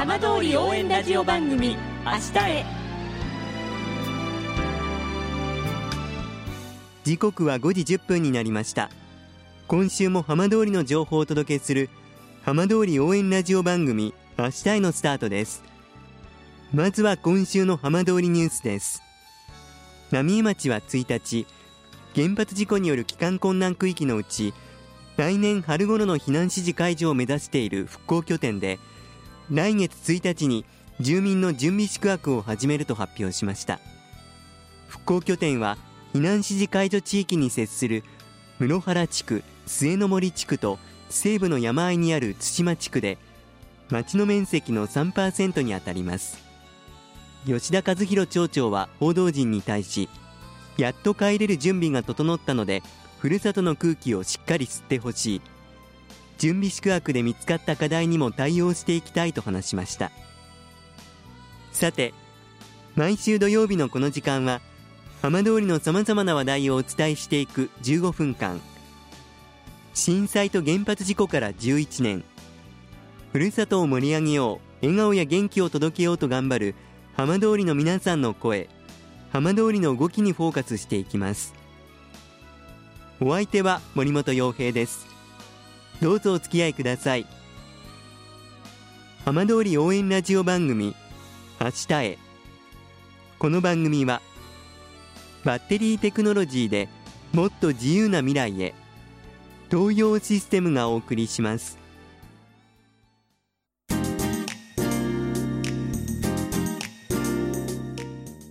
浜通り応援ラジオ番組明日へ。時刻は5時1分になりました。今週も浜通りの情報をお届けする浜通り応援ラジオ番組明日へのスタートです。まずは今週の浜通りニュースです。浪江町は1日原発事故による帰還困難区域のうち来年春頃の避難指示解除を目指している復興拠点で来月1日に住民の準備宿泊を始めると発表しました。復興拠点は避難指示解除地域に接する室原地区末の森地区と西部の山あいにある対馬地区で町の面積の3%にあたります。吉田和弘町長は報道陣に対しやっと帰れる準備が整ったのでふるさとの空気をしっかり吸ってほしい。準備宿泊で見つかった課題にも対応していきたいと話しました。さて毎週土曜日のこの時間は浜通りのさまざまな話題をお伝えしていく15分間。震災と原発事故から11年。ふるさとを盛り上げよう笑顔や元気を届けようと頑張る浜通りの皆さんの声。浜通りの動きにフォーカスしていきます。お相手は森本洋平です。どうぞお付き合いください。浜通り応援ラジオ番組明日へ。この番組はバッテリーテクノロジーでもっと自由な未来へ東洋システムがお送りします。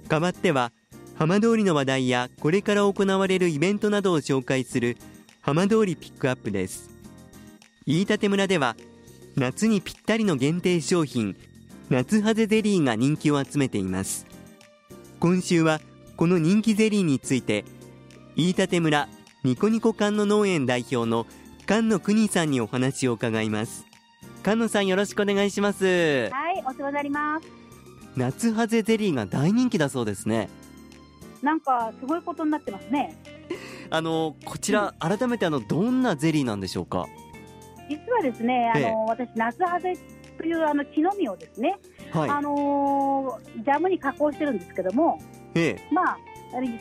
代わっては浜通りの話題やこれから行われるイベントなどを紹介する浜通りピックアップです。飯舘村では夏にぴったりの限定商品夏ハゼゼリーが人気を集めています。今週はこの人気ゼリーについて飯舘村ニコニコ館の農園代表の菅野邦さんにお話を伺います。菅野さんよろしくお願いします。はい、お世話になります。夏ハゼゼリーが大人気だそうですね。なんかすごいことになってますね。あのこちら改めてあのどんなゼリーなんでしょうか？実はですね、あの、ええ私夏ハゼというあの木の実をですね、はいあのージャムに加工してるんですけども、ええまあ。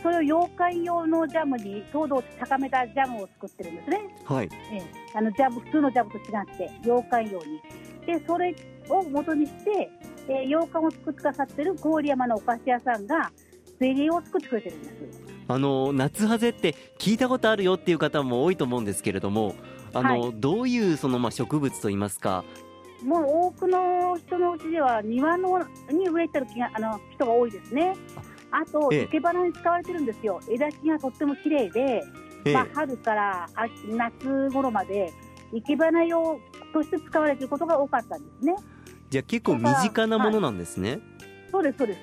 それを妖怪用のジャムに糖度を高めたジャムを作ってるんですね。はいええ、あのジャム普通のジャムと違って妖怪用に。でそれを元にして、えー、妖怪を作ってくださってる郡山のお菓子屋さんがゼリーを作ってくれてるんです。あの夏ハゼって聞いたことあるよっていう方も多いと思うんですけれどもあの、はどういうそのまあ植物といいますか？もう多くの人のうちでは庭のに植えてる木があの人が多いですね。あと、ええ生け花に使われてるんですよ。枝木がとっても綺麗で、ええまあ、春から秋夏頃まで生け花用として使われていることが多かったんですね。じゃあ結構身近なものなんですね、そうです、そうです。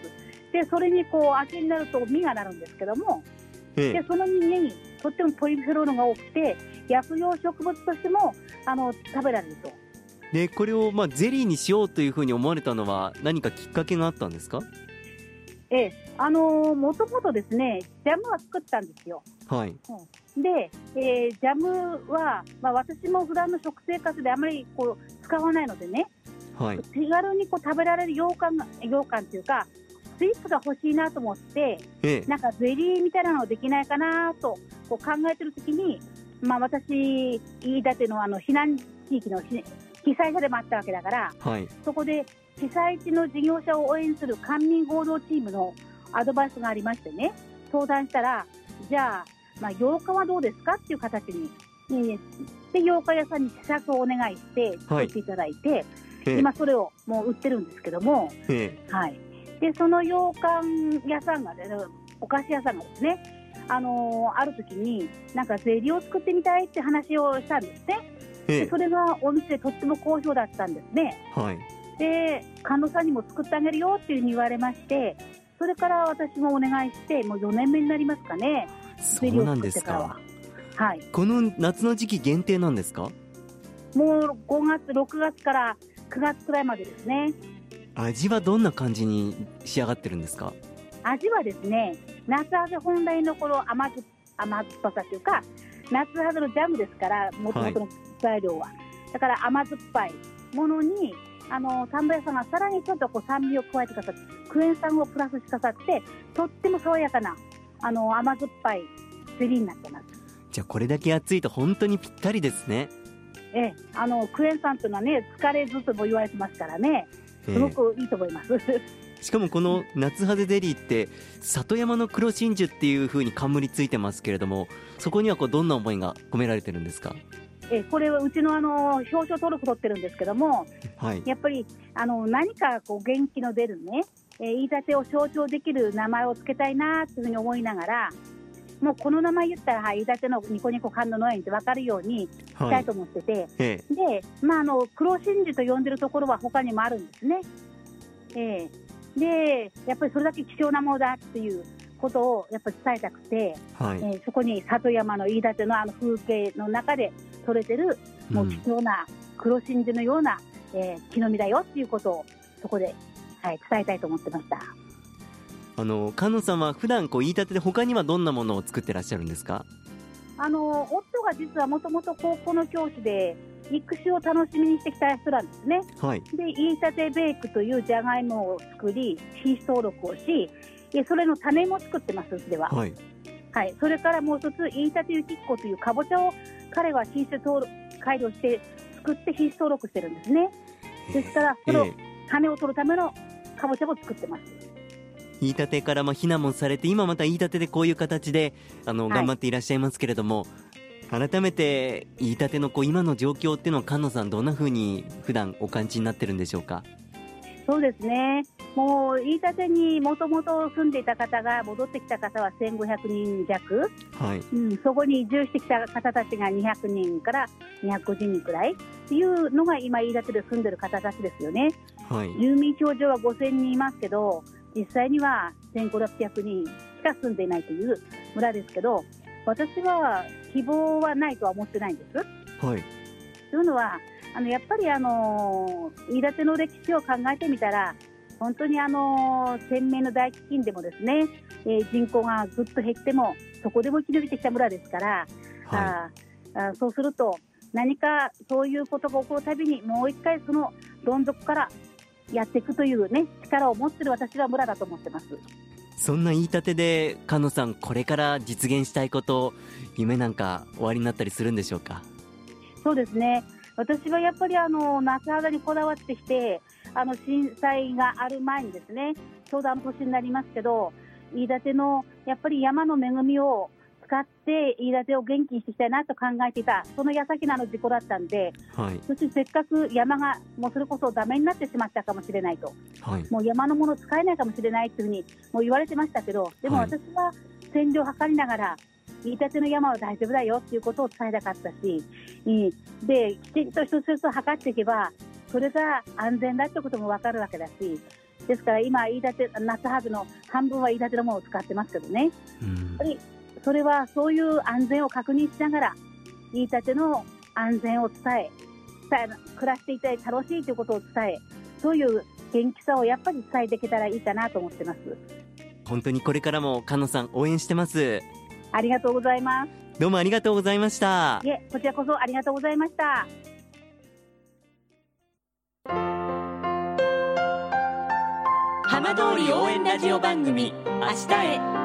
で、それにこう秋になると実がなるんですけども、ええでその実にとってもポリフェノールが多くて、薬用植物としてもあの食べられると。でこれをまあゼリーにしようというふうに思われたのは何かきっかけがあったんですか？ええ、あのーもともとですね、ジャムは作ったんですよ。はい。で、えージャムは、まあ、私も普段の食生活であまりこう使わないのでね、はい。手軽にこう食べられる羊羹が、羊羹っていうか、スイーツが欲しいなと思って、ええ。なんかゼリーみたいなのできないかなとこう考えてるときに、まあ、私、飯舘のあの避難地域のし被災者でもあったわけだから、はい。そこで被災地の事業者を応援する官民合同チームのアドバイスがありましてね、相談したら、じゃあ、まあ、8日はどうですかっていう形に、えーで、8日屋さんに試作をお願いして、作っていただいて、ええ。今それをもう売ってるんですけども、え。はい。で、その羊羹屋さんがね、お菓子屋さんがですね、あのーある時に、なんかゼリーを作ってみたいって話をしたんですね。ええでそれがお店でとっても好評だったんですね。はいで、菅野さんにも作ってあげるよっていうふうに言われまして、それから私もお願いして、もう4年目になりますかね、そうなんですか。はい。この夏の時期限定なんですか？もう5月、6月から9月くらいまでですね。味はどんな感じに仕上がってるんですか？味はですね、夏ハゼ本来のこの甘酸甘酸っぱさというか、夏ハゼのジャムですから、もともとの材料は。だから甘酸っぱいものに、あの田んぼ屋さんがさらにちょっとこう酸味を加えてくださってクエン酸をプラスしてくださってとっても爽やかなあの甘酸っぱいゼリーになってます。じゃあこれだけ暑いと本当にぴったりですね。ええ、あのクエン酸というのはね疲れずつも言われてますからねすごくいいと思います。しかもこの夏ハゼゼリーって里山の黒真珠っていう風に冠ついてますけれどもそこにはこうどんな思いが込められてるんですか？えこれはうちのあの表彰登録取ってるんですけども、はい、やっぱりあの何かこう元気の出るね、えー、言い立てを象徴できる名前を付けたいなというふうに思いながらもうこの名前言ったら、はい、言い立てのニコニコ感の農園って分かるようにしたいと思ってて、はい、で、まあ、あの黒真珠と呼んでるところは他にもあるんですね。えー、でやっぱりそれだけ貴重なものだっていうことをやっぱり伝えたくて、はい、えー、そこに里山の飯舘のあの風景の中で取れてるもう貴重な黒真珠のような、うん、えー、木の実だよっていうことをそこで、はい、伝えたいと思ってました。あの菅野さんは普段こう言い立てで他にはどんなものを作ってらっしゃるんですか？あの夫が実はもともと高校の教師で育種を楽しみにしてきた人なんですね。はい、で言い立てベイクというじゃがいもを作り品種登録をしそれの種も作ってますうちでは。はいはい、それからもう一つ、飯舘ゆきっこというかぼちゃを彼は品種登録改良して作って品種登録してるんですね。ですから、その種を取るためのかぼちゃも作ってます。飯舘からまあ避難もされて、今また飯舘でこういう形であの頑張っていらっしゃいますけれども、はい、改めて飯舘のこう今の状況っていうのは、菅野さん、どんなふうに普段お感じになってるんでしょうか？そうですね、もう飯舘にもともと住んでいた方が戻ってきた方は1500人弱、はい。うん、そこに移住してきた方たちが200人から250人くらい。っていうのが今、飯舘で住んでる方たちですよね。はい、住民票上は5000人いますけど、実際には1500人しか住んでいないという村ですけど、私は希望はないとは思ってないんです。はい、というのはあのやっぱりあの飯舘の歴史を考えてみたら本当にあの鮮明の大飢饉でもですね、えー、人口がぐっと減ってもそこでも生き延びてきた村ですから、はい、ああそうすると何かそういうことが起こるたびにもう一回そのどん底からやっていくというね力を持っている私は村だと思ってます。そんな言い立てで、菅野さん、これから実現したいこと、夢なんか終わりになったりするんでしょうか？そうですね。私はやっぱりあの夏肌にこだわってきてあの震災がある前にですねちょうどあの年になりますけど飯舘のやっぱり山の恵みを使って飯舘を元気にしていきたいなと考えていたその矢先の事故だったんで、はい、そしてせっかく山がもうそれこそだめになってしまったかもしれないと、はい、もう山のもの使えないかもしれないというふうにもう言われてましたけどでも私は占領を図りながら飯舘の山は大丈夫だよっていうことを伝えたかったし、うん、できちんと一つ一つ測っていけばそれが安全だってことも分かるわけだしですから今飯舘夏ハーブの半分は飯舘のものを使ってますけどね、うん、やっぱりそれはそういう安全を確認しながら飯舘の安全を伝え伝え暮らしていて楽しいということを伝えそういう元気さをやっぱり伝えていけたらいいかなと思ってます。本当にこれからも菅野さん応援してます。ありがとうございます。どうもありがとうございました。いえこちらこそありがとうございました。浜通り応援ラジオ番組明日へ